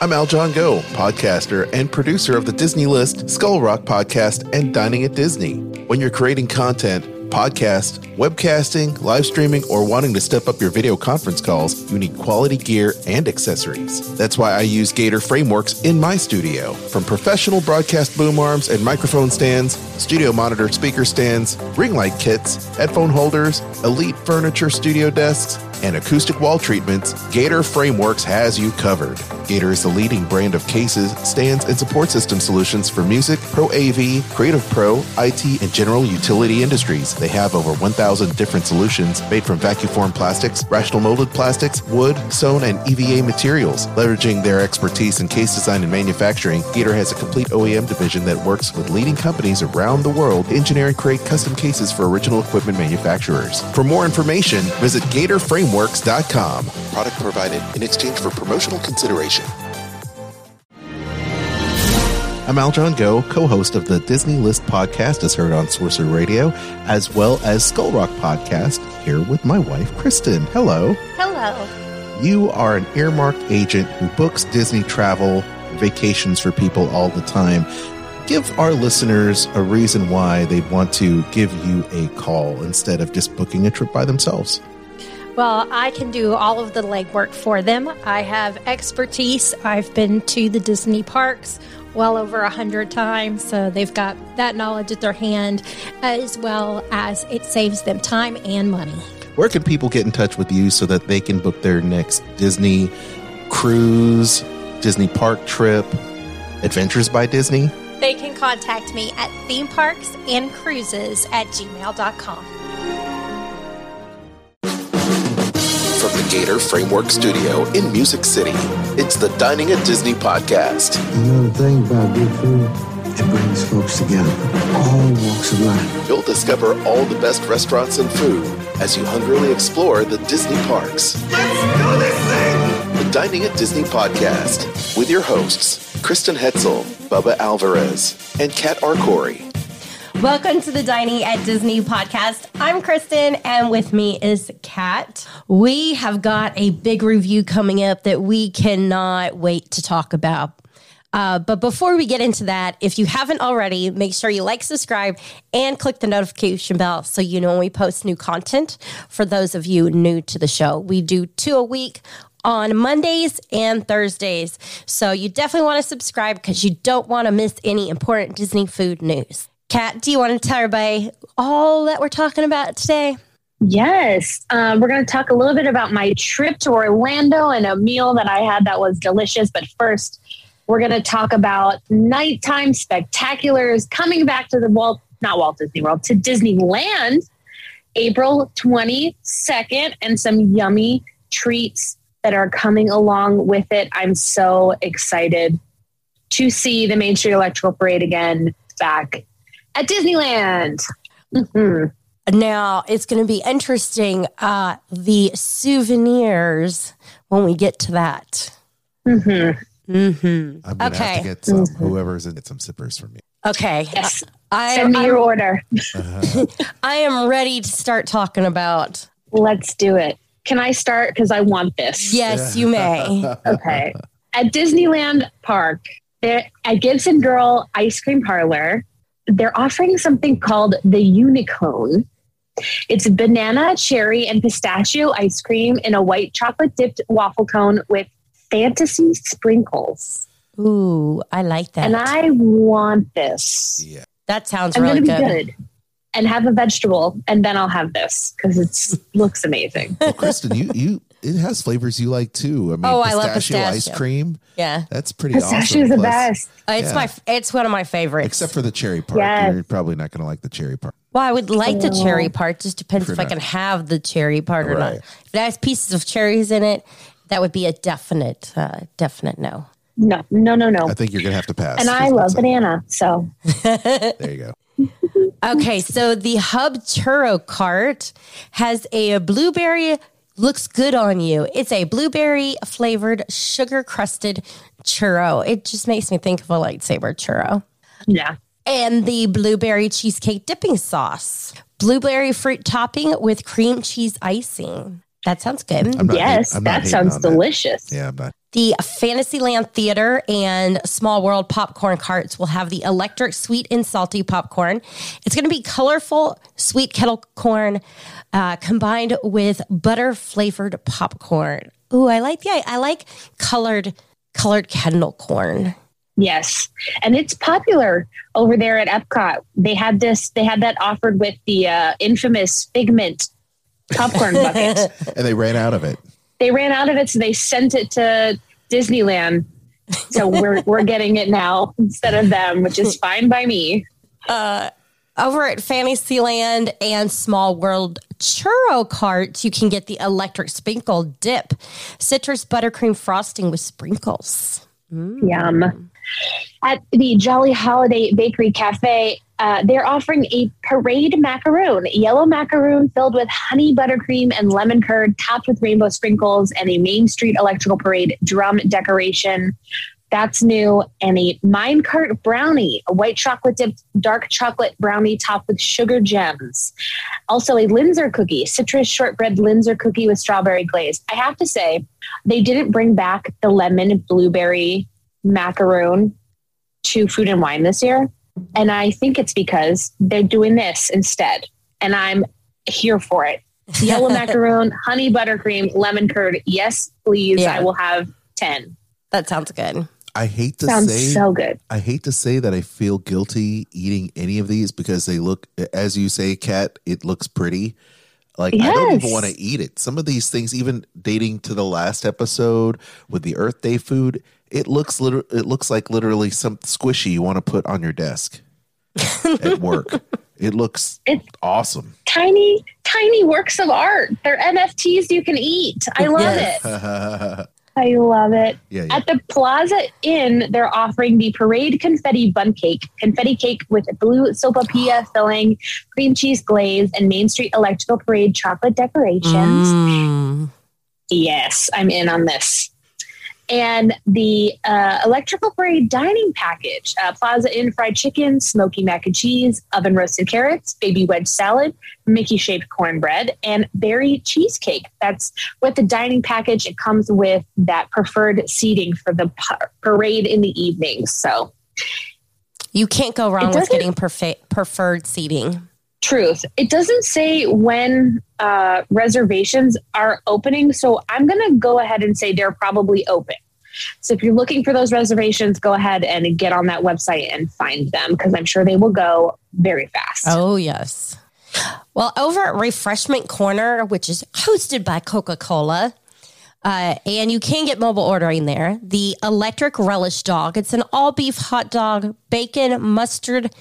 I'm Aljon Go, podcaster and producer of the Disney List, Skull Rock podcast, and Dining at Disney. When you're creating content, podcast, webcasting, live streaming, or wanting to step up your video conference calls, you need quality gear and accessories. That's why I use Gator Frameworks in my studio. From professional broadcast boom arms and microphone stands, studio monitor speaker stands, ring light kits, headphone holders, elite furniture studio desks, and acoustic wall treatments, Gator Frameworks has you covered. Gator is the leading brand of cases, stands, and support system solutions for music, pro AV, creative pro, IT, and general utility industries. They have over 1,000 different solutions made from vacuum formed plastics, rotational molded plastics, wood, sewn, and EVA materials. Leveraging their expertise in case design and manufacturing, Gator has a complete OEM division that works with leading companies around the world to engineer and create custom cases for original equipment manufacturers. For more information, visit GatorFrameworks.com. Product provided in exchange for promotional consideration. I'm Aljon Go, co-host of the Disney List podcast, as heard on Sorcerer Radio, as well as Skull Rock podcast. Here with my wife, Kristen. Hello. Hello. You are an earmarked agent who books Disney travel, vacations for people all the time. Give our listeners a reason why they'd want to give you a call instead of just booking a trip by themselves. Well, I can do all of the legwork for them. I have expertise. I've been to the Disney parks well over a hundred times, so they've got that knowledge at their hand, as well as it saves them time and money. Where can people get in touch with you so that they can book their next Disney cruise, Disney park trip, Adventures by Disney? They can contact me at theme parks and cruises at gmail.com. Gator Framework Studio in Music City, it's the Dining at Disney podcast. You know the thing about good food? It brings folks together, all walks of life. You'll discover all the best restaurants and food as you hungrily explore the Disney parks. Let's do this thing! The Dining at Disney podcast with your hosts, Kristen Hetzel, Bubba Alvarez, and Kat Arcori. Welcome to the Dining at Disney podcast. I'm Kristen, and with me is Kat. We have got a big review coming up that we cannot wait to talk about. Uh, but before we get into that, if you haven't already, make sure you like, subscribe, and click the notification bell so you know when we post new content. For those of you new to the show, we do two a week on Mondays and Thursdays. So you definitely want to subscribe because you don't want to miss any important Disney food news. Kat, do you want to tell everybody all that we're talking about today? Yes. Um, we're going to talk a little bit about my trip to Orlando and a meal that I had that was delicious. But first, we're going to talk about nighttime spectaculars coming back to the Walt, not Walt Disney World, to Disneyland April 22nd and some yummy treats that are coming along with it. I'm so excited to see the Main Street Electrical Parade again back at Disneyland. Mhm. Now it's going to be interesting. Uh, the souvenirs when we get to that. Mhm. Mm-hmm. I'm gonna have Okay. to get some. Whoever's in, get some sippers for me. Okay. Yes. I, Send me I'm- your order. I am ready to start talking about. Let's do it. Can I start? Because I want this. Yes, you may. Okay. At Disneyland Park, there at Gibson Girl Ice Cream Parlor, they're offering something called the Unicone. It's banana, cherry, and pistachio ice cream in a white chocolate dipped waffle cone with fantasy sprinkles. Ooh, I like that. And I want this. Yeah. that sounds I'm really going to be good. good. And have a vegetable, and then I'll have this because it looks amazing. Well, Kristen, you you it has flavors you like too. I mean, Oh, I love pistachio ice cream. Yeah, That's pretty Pistachio awesome. is the Plus- best. it's Yeah. my it's one of my favorites. Except for the cherry part. Yes. You're probably not going to like the cherry part. well, I would like the Oh. cherry part. Just depends If if you're I can have the cherry part or not. If it has pieces of cherries in it, that would be a definite, uh, definite no. No, no, no, no. I think you're going to have to pass. And I love one banana. So. There you go. Okay, so the Hub Churro Cart has a blueberry. Looks good on you. It's a blueberry flavored, sugar crusted churro. It just makes me think of a lightsaber churro. yeah. and the blueberry cheesecake dipping sauce. Blueberry fruit topping with cream cheese icing. That sounds good. Yes, hate- that sounds on delicious. Yeah, but The Fantasyland Theater and Small World popcorn carts will have the electric sweet and salty popcorn. It's going to be colorful sweet kettle corn uh, combined with butter flavored popcorn. Ooh, I like the I like colored colored kettle corn. Yes. And it's popular over there at Epcot. They had this, they had that offered with the uh, infamous Figment popcorn bucket. and they ran out of it. They ran out of it, so they sent it to Disneyland. So we're, we're getting it now instead of them, which is fine by me. Uh, over at Fantasyland and Small World churro carts, you can get the electric sprinkle dip, citrus buttercream frosting with sprinkles. Mm. Yum. At the Jolly Holiday Bakery Cafe, uh, they're offering a parade macaroon, yellow macaroon filled with honey buttercream and lemon curd, topped with rainbow sprinkles, and a Main Street Electrical Parade drum decoration. That's new. And a minecart brownie, a white chocolate dipped dark chocolate brownie topped with sugar gems. Also, a Linzer cookie, citrus shortbread Linzer cookie with strawberry glaze. I have to say, they didn't bring back the lemon blueberry macaroon to food and wine this year. And I think it's because they're doing this instead. And I'm here for it. Yellow macaroon, honey buttercream, lemon curd. Yes, please. Yeah. I will have 10. That sounds good. I hate to Sounds say so good. I hate to say that I feel guilty eating any of these because they look, as you say, Kat, it looks pretty. Like I don't even want to eat it. Some of these things, even dating to the last episode with the Earth Day food, it looks liter- it looks like literally some squishy you want to put on your desk at work. It looks It's- awesome. Tiny, tiny works of art. They're NFTs you can eat. I love Yes. it. I love it. yeah. At the Plaza Inn, they're offering the Parade Confetti Bun Cake, confetti cake with blue sopapilla filling, cream cheese glaze, and Main Street Electrical Parade chocolate decorations. Mm. Yes, I'm in on this. And the uh, Electrical Parade dining package uh, Plaza Inn fried chicken, smoky mac and cheese, oven roasted carrots, baby wedge salad, Mickey shaped cornbread, and berry cheesecake. That's with the dining package. It comes with that preferred seating for the par- parade in the evening. So, You can't go wrong It with getting perfe- preferred seating. truth. It doesn't say when uh, reservations are opening, so I'm going to go ahead and say they're probably open. So if you're looking for those reservations, go ahead and get on that website and find them because I'm sure they will go very fast. Oh, yes. Well, over at Refreshment Corner, which is hosted by Coca Cola, uh, and you can get mobile ordering there, the electric relish dog. It's an all beef hot dog, bacon, mustard,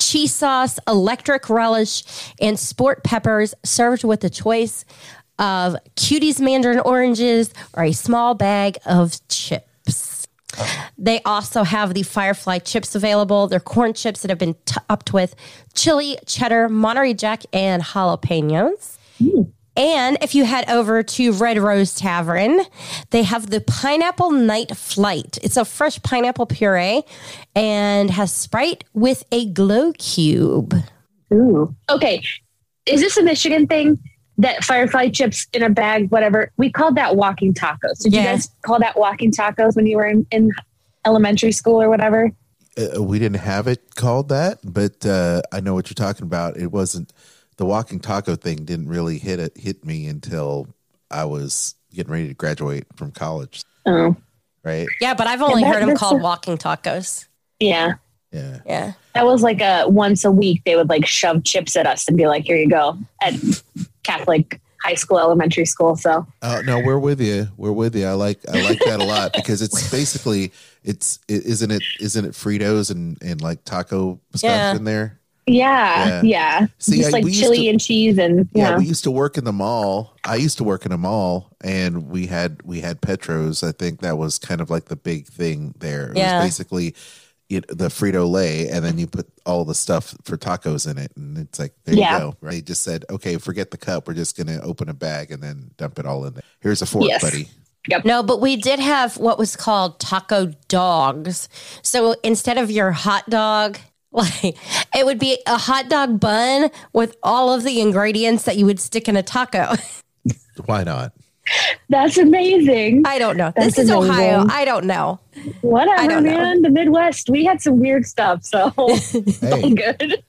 cheese sauce, electric relish, and sport peppers served with a choice of cuties mandarin oranges or a small bag of chips. They also have the Firefly chips available. They're corn chips that have been topped with chili, cheddar, Monterey Jack, and jalapenos. And if you head over to Red Rose Tavern, they have the Pineapple Night Flight. It's a fresh pineapple puree and has Sprite with a glow cube. Ooh. Okay. Is this a Michigan thing? That firefly chips in a bag, whatever. We called that walking tacos. Did Yeah. you guys call that walking tacos when you were in, in elementary school or whatever? Uh, we didn't have it called that, but uh, I know what you're talking about. It wasn't the walking taco thing. Didn't really hit it hit me until I was getting ready to graduate from college. Oh, Right? Yeah, but I've only that- heard them called a- walking tacos. yeah. Yeah. Yeah. That was like a once a week they would like shove chips at us and be like, "Here you go." At Catholic high school, elementary school. So Uh, no, we're with you. We're with you. I like I like that a lot because it's basically it's it, isn't it isn't it Fritos and and like taco stuff Yeah. in there. Yeah, Yeah. yeah, See, just I- like chili to- and cheese and Yeah, yeah. we used to work in the mall. I used to work in a mall, and we had we had Petros. I think that was kind of like the big thing there. It Yeah. was basically it, the Frito Lay, and then you put all the stuff for tacos in it, and it's like there Yeah. you go. Right? They just said, okay, forget the cup. We're just gonna open a bag and then dump it all in there. Here's a fork, Yes. buddy. No, but we did have what was called taco dogs. So instead of your hot dog, like it would be a hot dog bun with all of the ingredients that you would stick in a taco. Why not? That's amazing. I don't know. That's this is amazing. Ohio. I don't know. Whatever, I don't know. man. The Midwest, we had some weird stuff, so it's all good.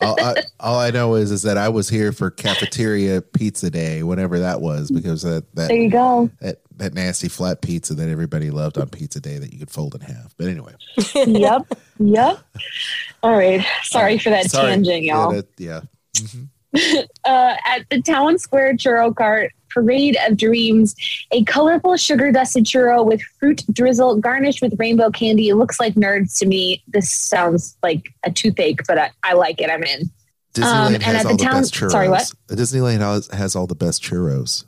all, I, all I know is is that I was here for cafeteria pizza day, whatever that was, because that that There you go. that, that nasty flat pizza that everybody loved on pizza day that you could fold in half. But anyway, yep. Yep. All right. Sorry for that Sorry. tangent, y'all. Yeah, that- yeah. uh, at the Town Square Churro Cart Parade of Dreams, a colorful sugar dusted churro with fruit drizzle garnished with rainbow candy. It looks like nerds to me. This sounds like a toothache, but I, I like it. I'm in. Disneyland Um, and has at all the the, town- best churros. sorry, what? Disneyland has, has all the best churros.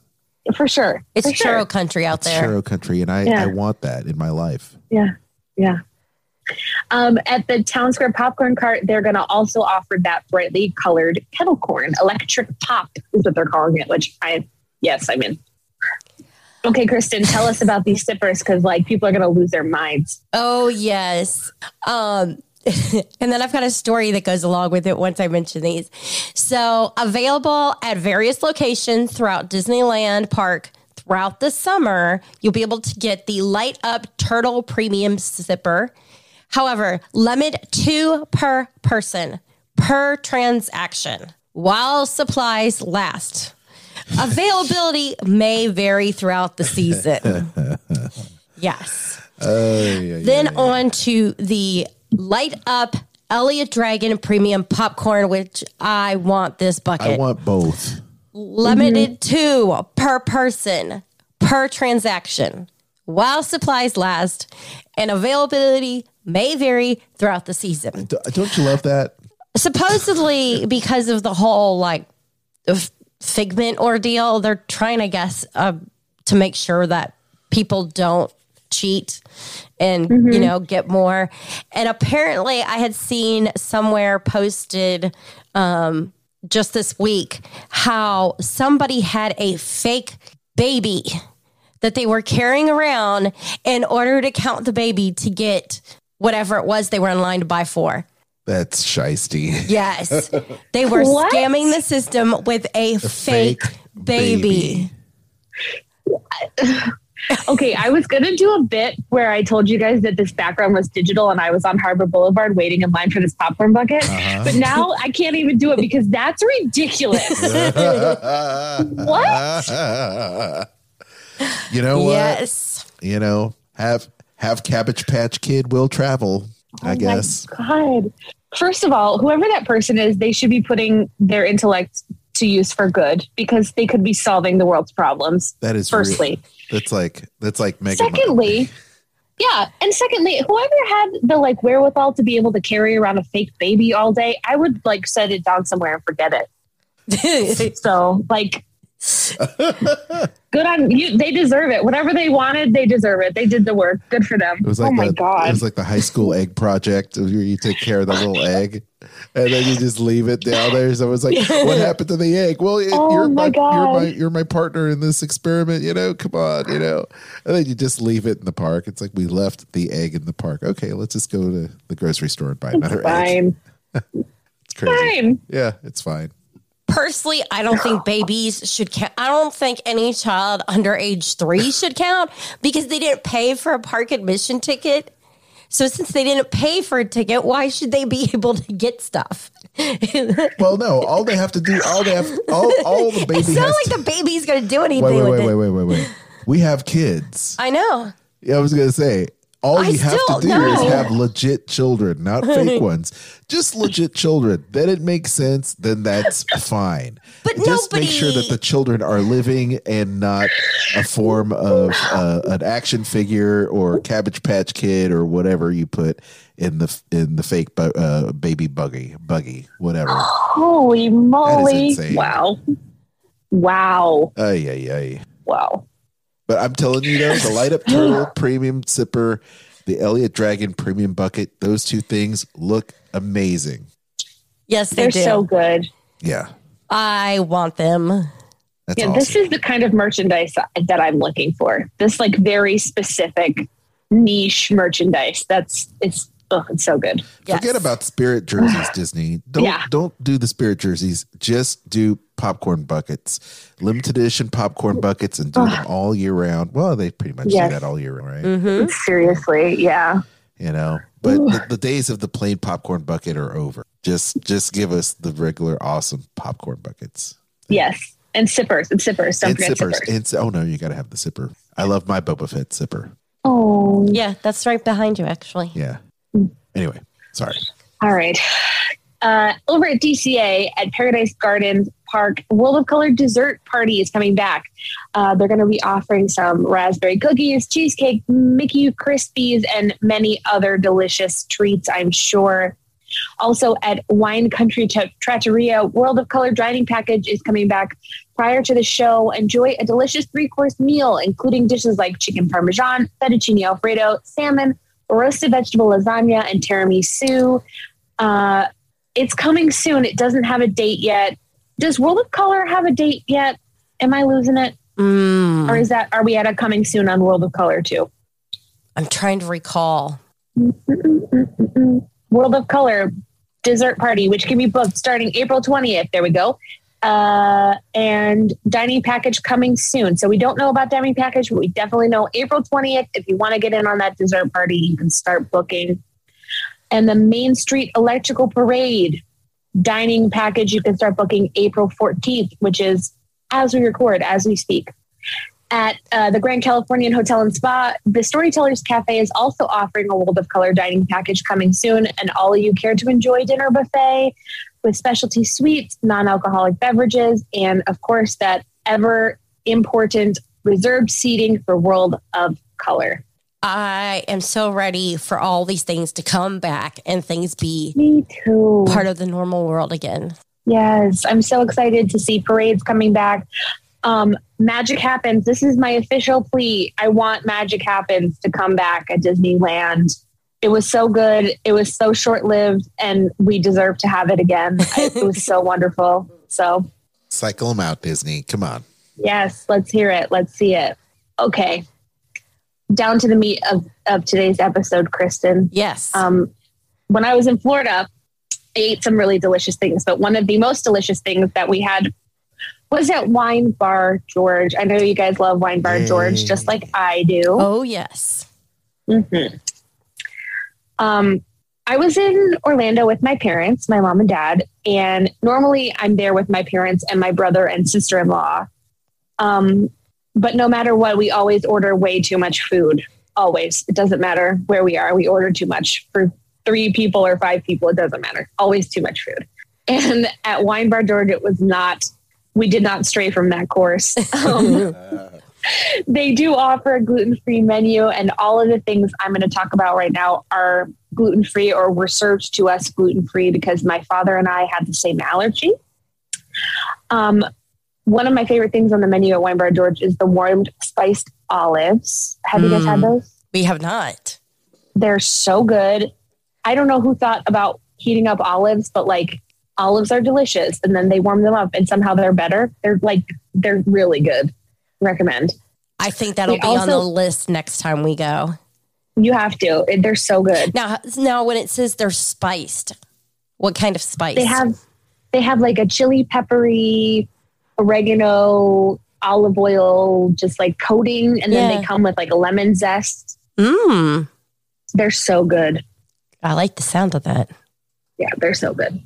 For sure. It's For churro sure. country out It's there. churro country, and I, Yeah. I want that in my life. Yeah. Yeah. Um, at the Town Square Popcorn Cart, they're going to also offer that brightly colored kettle corn. Electric pop is what they're calling it, which I, yes, I'm in. Okay, Kristen, tell us about these sippers because like people are going to lose their minds. Oh yes. Um and then I've got a story that goes along with it once I mention these. So, available at various locations throughout Disneyland Park throughout the summer, you'll be able to get the Light Up Turtle Premium Sipper. However, limit two per person per transaction while supplies last. Availability may vary throughout the season. yes. Oh, then on to the light up Elliott Dragon Premium Popcorn, which I want this bucket. I want both. Limited mm-hmm. two per person per transaction while supplies last, and availability may vary throughout the season. Don't you love that? Supposedly, because of the whole like figment ordeal, they're trying, I guess, uh, to make sure that people don't cheat and you know get more. And apparently, I had seen somewhere posted um, just this week how somebody had a fake baby that they were carrying around in order to count the baby to get whatever it was they were in line to buy for. That's shisty. Yes. They were What? scamming the system with a, fake, fake baby. baby. Okay, I was gonna do a bit where I told you guys that this background was digital and I was on Harbor Boulevard waiting in line for this popcorn bucket. Uh-huh. But now I can't even do it because that's ridiculous. what? you know what? Yes. You know, have have Cabbage Patch Kid will travel. I Oh guess. My God. First of all, whoever that person is, they should be putting their intellect to use for good because they could be solving the world's problems. That is real- Firstly. that's like that's like Mega. Secondly, yeah, and secondly, whoever had the like wherewithal to be able to carry around a fake baby all day, I would like set it down somewhere and forget it. So, like, good on you. They deserve it. Whatever they wanted, they deserve it. They did the work. Good for them. It was like oh my god. It was like the high school egg project where you take care of the little egg and then you just leave it down there. So it's like, what happened to the egg? Well, it, Oh you're my my, you're my you're my partner in this experiment. You know, come on, you know. And then you just leave it in the park. It's like we left the egg in the park. Okay, let's just go to the grocery store and buy another egg. Fine. It's crazy. Fine. Yeah, it's fine. Personally, I don't think babies should count. I don't think any child under age three should count because they didn't pay for a park admission ticket. So since they didn't pay for a ticket, why should they be able to get stuff? Well, no, all they have to do, all they have, all, all the baby It's not to, like the baby's going to do anything wait, wait, with wait, it. wait, wait, wait, wait. We have kids. I know. Yeah, I was gonna say all I you have to do know. is have legit children, not fake ones. Just legit children. Then it makes sense. Then that's fine. But just make sure that the children are living and not a form of uh, an action figure or Cabbage Patch Kid or whatever you put in the in the fake bu- uh, baby buggy buggy whatever. Holy moly. insane. Wow. Wow. Ay ay ay. Wow. But I'm telling you though, the light up turtle premium sipper, the Elliott Dragon premium bucket, those two things look amazing. Yes, they They're do. so good. Yeah. I want them. That's yeah, awesome. this is the kind of merchandise that I'm looking for. This like very specific niche merchandise. That's it's Oh, it's so good. Yes. Forget about spirit jerseys, Disney. Don't Yeah. don't do the spirit jerseys. Just do popcorn buckets, limited edition popcorn buckets, and do them all year round. Well, they pretty much Yes. do that all year round, right? Mm-hmm. Seriously, yeah. You know, but the, the days of the plain popcorn bucket are over. Just just give us the regular awesome popcorn buckets Yes. And sippers and sippers. Don't and forget sippers. sippers. And oh no, you got to have the sipper. I love my Boba Fett sipper. Oh. Yeah, that's right behind you, actually. Yeah. Anyway, sorry. All right. Uh, over at DCA at Paradise Gardens Park, World of Color dessert party is coming back. Uh, they're going to be offering some raspberry cookies, cheesecake, Mickey Krispies, and many other delicious treats, I'm sure. Also at Wine Country Tra- Trattoria, World of Color dining package is coming back. Prior to the show, enjoy a delicious three course meal, including dishes like chicken parmesan, fettuccine alfredo, salmon, roasted vegetable lasagna, and tiramisu. Uh, it's coming soon. It doesn't have a date yet. Does World of Color have a date yet? Am I losing it? Mm, Or is that are we at a coming soon on World of Color too? I'm trying to recall. World of Color dessert party, which can be booked starting April 20th. There we go. Uh, and dining package coming soon. So we don't know about dining package, but we definitely know April 20th. If you want to get in on that dessert party, you can start booking. And the Main Street Electrical Parade dining package, you can start booking April 14th, which is as we record, as we speak. At uh, the Grand Californian Hotel and Spa, the Storytellers Cafe is also offering a World of Color dining package coming soon. And all of you care to enjoy dinner buffet with specialty sweets, non alcoholic beverages, and of course, that ever important reserved seating for World of Color. I am so ready for all these things to come back and things be Me too. part of the normal world again. Yes, I'm so excited to see parades coming back. Um, Magic Happens. This is my official plea. I want Magic Happens to come back at Disneyland. It was so good. It was so short lived, and we deserve to have it again. It was so wonderful. So, Cycle them out, Disney. Come on. yes, let's hear it. Let's see it. Okay. Down to the meat of, of today's episode, Kristen. Yes. Um, when I was in Florida, I ate some really delicious things, but one of the most delicious things that we had was at Wine Bar George. I know you guys love Wine Bar Yay. George just like I do. oh, yes. Mhm. Um, I was in Orlando with my parents, my mom and dad, and normally I'm there with my parents and my brother and sister in law. Um, but no matter what, we always order way too much food. Always. It doesn't matter where we are. We order too much for three people or five people. It doesn't matter. Always too much food. And at Wine Bar George, it was not, we did not stray from that course. Um, they do offer a gluten-free menu and all of the things i'm going to talk about right now are gluten-free or were served to us gluten-free because my father and i had the same allergy um, one of my favorite things on the menu at wine bar george is the warmed spiced olives have you guys had Mm. those We have not. they're so good i don't know who thought about heating up olives but like olives are delicious and then they warm them up and somehow they're better they're like they're really good recommend I think that'll We be on the list next time we go. You have to. They're so good. Now, now when it says they're spiced, what kind of spice? They have they have like a chili peppery, oregano, olive oil, just like coating, and then they come with like a lemon zest. Mmm. They're so good. I like the sound of that. Yeah, they're so good.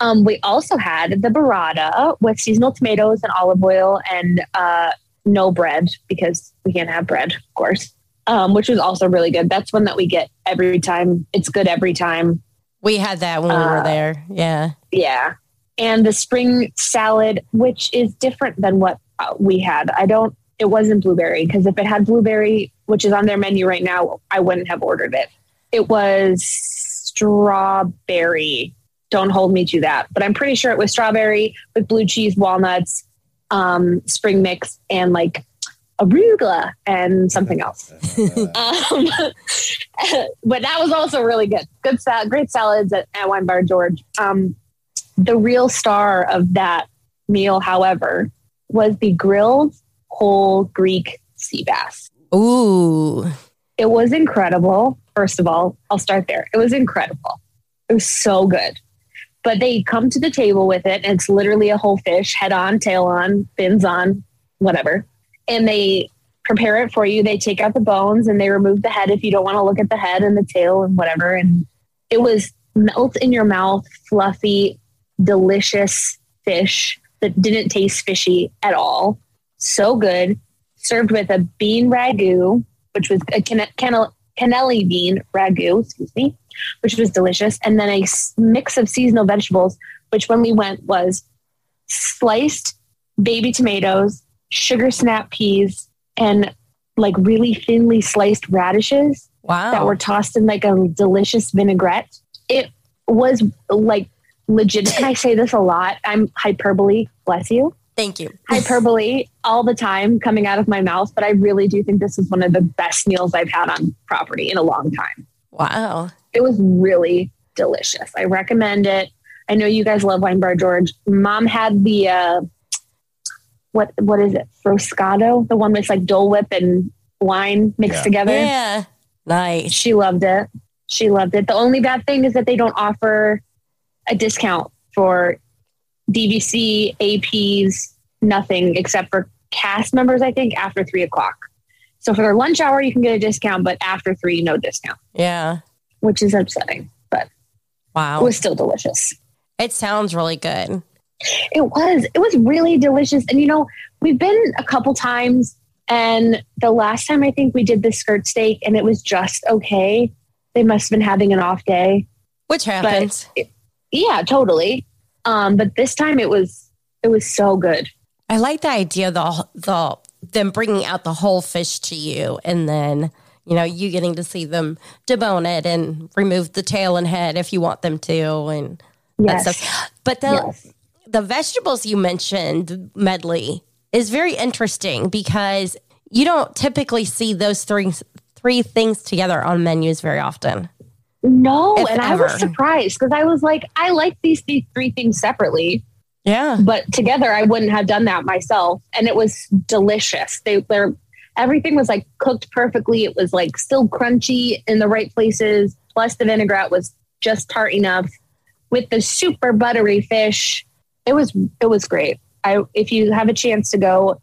Um, we also had the burrata with seasonal tomatoes and olive oil and uh, no bread because we can't have bread, of course. Um, which was also really good. That's one that we get every time. It's good every time. We had that when we were Uh, there. Yeah. Yeah. And the spring salad, which is different than what uh, we had. I don't, it wasn't blueberry because if it had blueberry, which is on their menu right now, I wouldn't have ordered it. It was strawberry. Don't hold me to that, but I'm pretty sure it was strawberry with blue cheese, walnuts, um, spring mix, and like arugula and something else. Um, but that was also really good. Good salad, great salads at, at Wine Bar George. Um, the real star of that meal, however, was the grilled whole Greek sea bass. Ooh. It was incredible. First of all, I'll start there. It was incredible. It was so good. But they come to the table with it, and it's literally a whole fish, head on, tail on, fins on, whatever. And they prepare it for you. They take out the bones and they remove the head if you don't want to look at the head and the tail and whatever. And it was melt in your mouth, fluffy, delicious fish that didn't taste fishy at all. So good. Served with a bean ragu, which was a canne- canne- cannelli bean ragu, excuse me, which was delicious. And then a mix of seasonal vegetables, which when we went was sliced baby tomatoes, sugar snap peas, and like really thinly sliced radishes Wow. that were tossed in like a delicious vinaigrette. It was like legit. And I say this a lot. I'm hyperbole, bless you. Thank you. Hyperbole all the time coming out of my mouth, but I really do think this is one of the best meals I've had on property in a long time. Wow. It was really delicious. I recommend it. I know you guys love Wine Bar George. Mom had the uh, what what is it? Froscato, the one with like Dole Whip and wine mixed Yeah. together. Yeah. Nice. She loved it. She loved it. The only bad thing is that they don't offer a discount for DVC, APs, nothing except for cast members, I think, after three o'clock. So for their lunch hour, you can get a discount, but after three, no discount, Yeah. Which is upsetting, but wow, it was still delicious. It sounds really good. It was. It was really delicious. And you know, we've been a couple times, and the last time I think we did the skirt steak, and it was just okay. They must have been having an off day. Which happens. Yeah, totally. Um, but this time it was it was so good. I like the idea the the them bringing out the whole fish to you, and then you know you getting to see them debone it and remove the tail and head if you want them to, and Yes. that stuff. But the Yes. the vegetables you mentioned medley is very interesting because you don't typically see those three three things together on menus very often. No, If and I was surprised because I was like, I like these th- three things separately, Yeah. but together I wouldn't have done that myself. And it was delicious. They they're everything was like cooked perfectly. It was like still crunchy in the right places. Plus the vinaigrette was just tart enough with the super buttery fish. It was it was great. I if you have a chance to go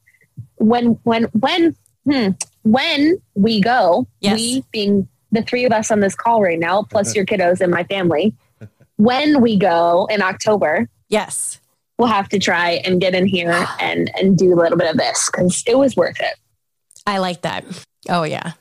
when when when hmm, when we go, Yes. we being the three of us on this call right now, plus your kiddos and my family, when we go in October, Yes. we'll have to try and get in here and and do a little bit of this because it was worth it. I like that. Oh yeah.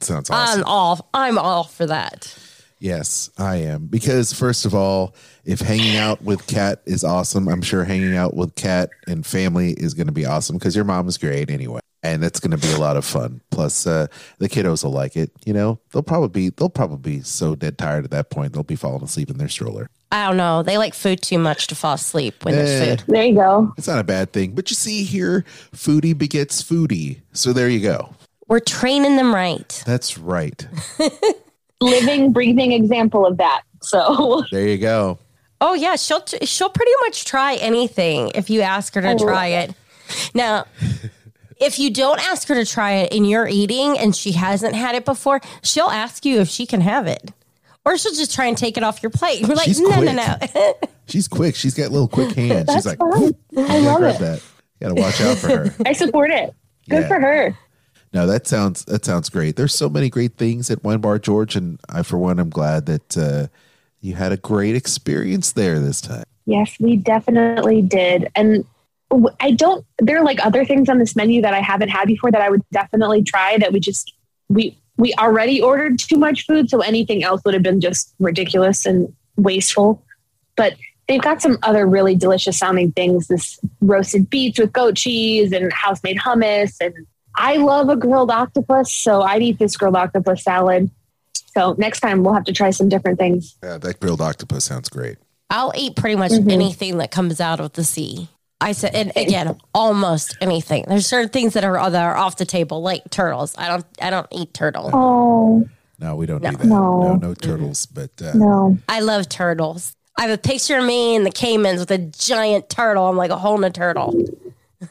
Sounds awesome. I'm all I'm all for that. Yes, I am. Because first of all, if hanging out with Kat is awesome, I'm sure hanging out with Kat and family is going to be awesome because your mom is great anyway. And it's going to be a lot of fun. Plus, uh, the kiddos will like it. You know, they'll probably be they'll probably be so dead tired at that point they'll be falling asleep in their stroller. I don't know. They like food too much to fall asleep when there's Eh. food. There you go. It's not a bad thing. But you see here, foodie begets foodie. So there you go. We're training them right. That's right. Living, breathing example of that. So There you go. Oh yeah, she'll she'll pretty much try anything if you ask her to love try it. Now, if you don't ask her to try it and you're eating and she hasn't had it before, she'll ask you if she can have it. Or she'll just try and take it off your plate. We're like, She's no, no, quick. no. She's quick. She's got little quick hands. She's like. I love grab it. that. Got to watch out for her. I support it. Good Yeah. for her. No, that sounds that sounds great. There's so many great things at Wine Bar George, and I, for one, I'm glad that uh, you had a great experience there this time. Yes, we definitely did. And w- I don't, there are like other things on this menu that I haven't had before that I would definitely try that we just, we, we already ordered too much food. So anything else would have been just ridiculous and wasteful. But they've got some other really delicious sounding things this roasted beets with goat cheese and house made hummus. And I love a grilled octopus. So I'd eat this grilled octopus salad. So next time we'll have to try some different things. Yeah, that grilled octopus sounds great. I'll eat pretty much Mm-hmm. anything that comes out of the sea. I said, and again, almost anything. There's certain things that are that are off the table, like turtles. I don't, I don't eat turtle. Oh, No, we don't do that. No. No, no turtles. But uh, no. I love turtles. I have a picture of me and the Caymans with a giant turtle. I'm like a whole a turtle.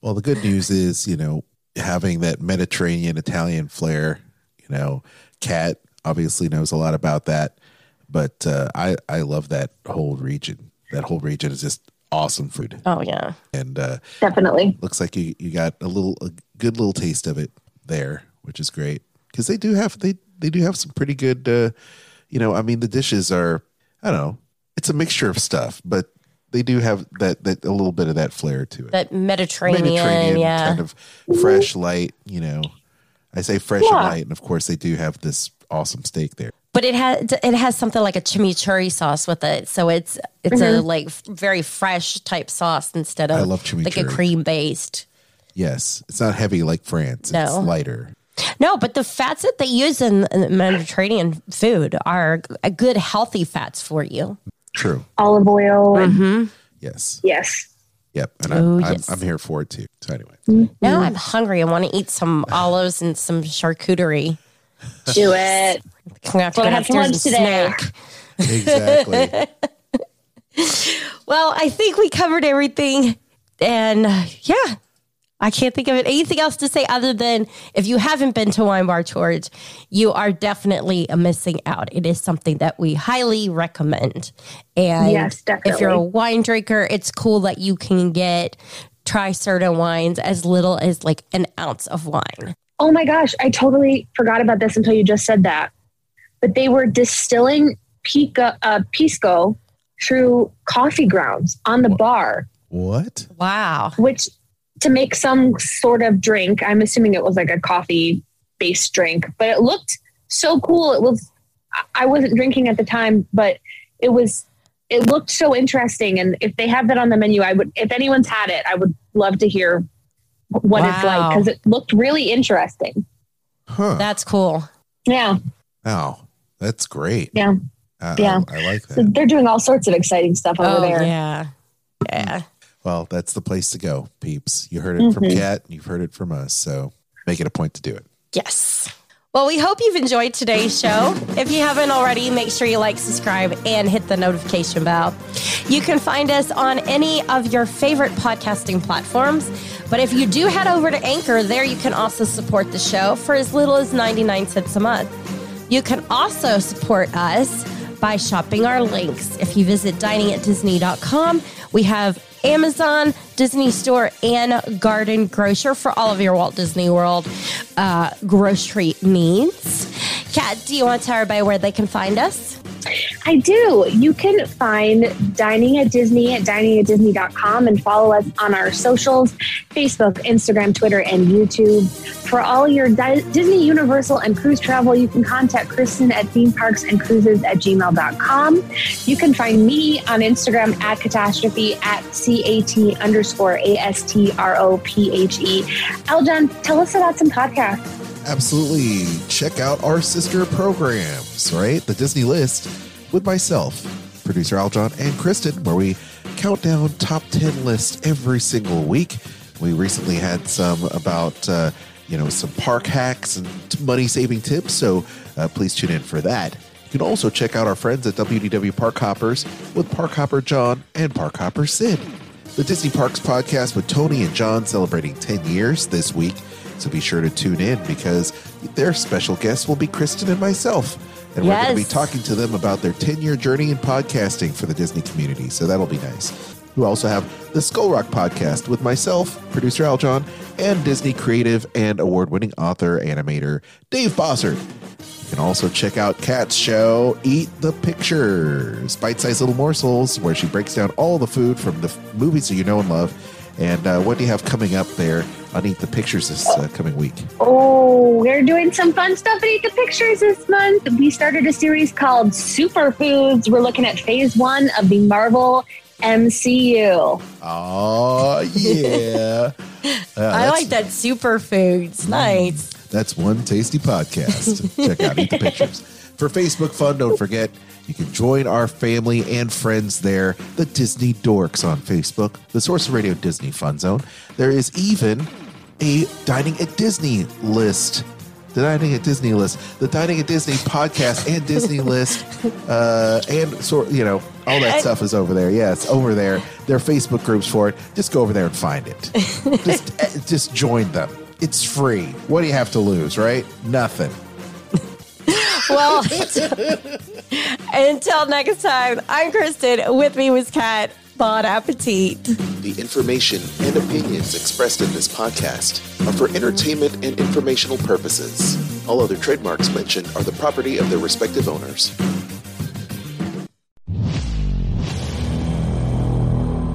well, the good news is, you know, having that Mediterranean Italian flair, you know, Kat obviously knows a lot about that, but uh, I I love that whole region. That whole region is just awesome food, Oh yeah. and uh, Definitely. looks like you you got a little a good little taste of it there, which is great because they do have they they do have some pretty good. Uh, you know, I mean, the dishes are I don't know, it's a mixture of stuff, but they do have that that a little bit of that flair to it. That Mediterranean, yeah. kind of fresh, light. You know, I say fresh Yeah. and light, and of course they do have this awesome steak there. But it has it has something like a chimichurri sauce with it, so it's it's a mm-hmm. like very fresh type sauce instead of I love like a cream based. Yes, it's not heavy like France. It's No. lighter. No, but the fats that they use in, in Mediterranean food are a good healthy fats for you. True. Olive oil. and- mm-hmm. Yes. yes. Yep. And I'm, I'm yes. I'm here for it too. So anyway, mm-hmm. Now I'm hungry. I want to eat some olives and some charcuterie. Do it. I'm gonna have to what go I downstairs and lunch today. snack. exactly. Well, I think we covered everything. And uh, yeah, I can't think of it. anything else to say other than if you haven't been to Wine Bar George, you are definitely missing out. It is something that we highly recommend. And Yes, if you're a wine drinker, it's cool that you can get try certain wines as little as like an ounce of wine. Oh my gosh, I totally forgot about this until you just said that. But they were distilling pica, uh, pisco through coffee grounds on the bar, what? Wow. which to make some sort of drink. I'm assuming it was like a coffee based drink, but it looked so cool. It was. I- I wasn't drinking at the time, but it was. It looked so interesting, and if they have that on the menu, I would. If anyone's had it, I would love to hear what it's like because it looked really interesting. Huh. That's cool. Yeah. wow. That's great. Yeah. I, Yeah. I, I like So that. they're doing all sorts of exciting stuff over oh, there. yeah. Yeah. Well, that's the place to go, peeps. You heard it from Mm-hmm. Kat. You've heard it from us. So make it a point to do it. Yes. Well, we hope you've enjoyed today's show. If you haven't already, make sure you like, subscribe, and hit the notification bell. You can find us on any of your favorite podcasting platforms. But if you do head over to Anchor, there you can also support the show for as little as 99 cents a month. You can also support us by shopping our links. If you visit diningatdisney.com, we have Amazon, Disney Store, and Garden Grocer for all of your Walt Disney World uh, grocery needs. Kat, do you want to tell everybody where they can find us? I do. You can find Dining at Disney at diningatdisney.com and follow us on our socials Facebook, Instagram, Twitter, and YouTube. For all your Di- Disney, Universal, and cruise travel, you can contact Kristen at themeparksandcruises at gmail.com. You can find me on Instagram at catastrophe at CAT underscore A S T R O P H E. Aljon, tell us about some podcasts. Absolutely. Check out our sister programs, right? The Disney List with myself, producer Aljon, and Kristen, where we count down top 10 lists every single week. We recently had some about, uh, you know, some park hacks and money saving tips. So uh, please tune in for that. You can also check out our friends at WDW Park Hoppers with Park Hopper John and Park Hopper Sid. The Disney Parks podcast with Tony and John celebrating 10 years this week. So be sure to tune in because their special guests will be Kristen and myself. And we're going to be talking to them about their 10 year journey in podcasting for the Disney community. So that'll be nice. We also have the Skull Rock podcast with myself, producer Aljon, and Disney creative and award winning author, animator Dave Bossert. You can also check out Kat's show, Eat the Pictures, bite sized little morsels, where she breaks down all the food from the movies that you know and love. And uh, what do you have coming up there on Eat the Pictures this uh, coming week? Oh, we're doing some fun stuff at Eat the Pictures this month. We started a series called Superfoods. We're looking at phase one of the Marvel MCU. Oh, yeah. Uh, I like that superfoods. Nice. That's one tasty podcast. Check out Eat the Pictures. For Facebook fun, don't forget you can join our family and friends there, the Disney Dorks on Facebook, the Sorcerer Radio Disney Fun Zone. There is even a Dining at Disney list. The Dining at Disney list, the Dining at Disney podcast and Disney list, uh, and sort you know all that stuff is over there. Yeah, it's over there. There are Facebook groups for it. Just go over there and find it. just, eh, just join them. It's free. What do you have to lose, right? Nothing. Well, until next time, I'm Kristen. With me was Kat. Bon appetit. The information and opinions expressed in this podcast are for entertainment and informational purposes. All other trademarks mentioned are the property of their respective owners.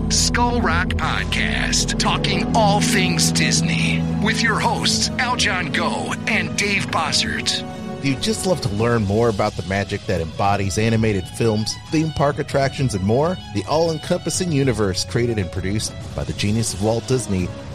Skull Rock Podcast, talking all things Disney, with your hosts Aljon Go and Dave Bossert. You just love to learn more about the magic that embodies animated films, theme park attractions, and more? The all encompassing universe created and produced by the genius of Walt Disney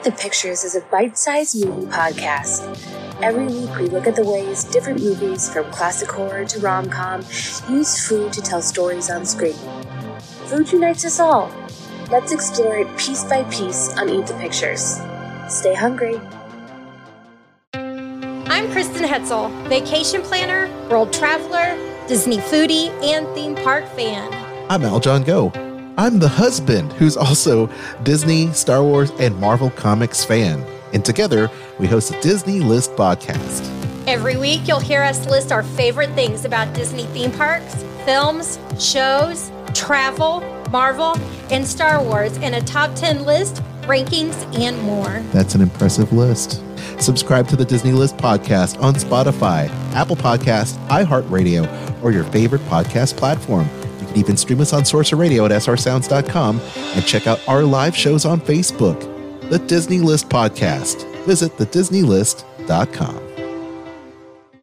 Eat the Pictures is a bite sized movie podcast. Every week, we look at the ways different movies, from classic horror to rom com, use food to tell stories on screen. Food unites us all. Let's explore it piece by piece on Eat the Pictures. Stay hungry. I'm Kristen Hetzel, vacation planner, world traveler, Disney foodie, and theme park fan. I'm Aljon Go. I'm the husband who's also Disney, Star Wars, and Marvel Comics fan. And together, we host a Disney List podcast. Every week, you'll hear us list our favorite things about Disney theme parks, films, shows, travel, Marvel, and Star Wars in a top 10 list, rankings, and more. That's an impressive list. Subscribe to the Disney List podcast on Spotify, Apple Podcast, iHeartRadio, or your favorite podcast platform. Can even stream us on Sorcerer Radio at srsounds.com and check out our live shows on Facebook. The Disney List podcast. Visit thedisneylist.com.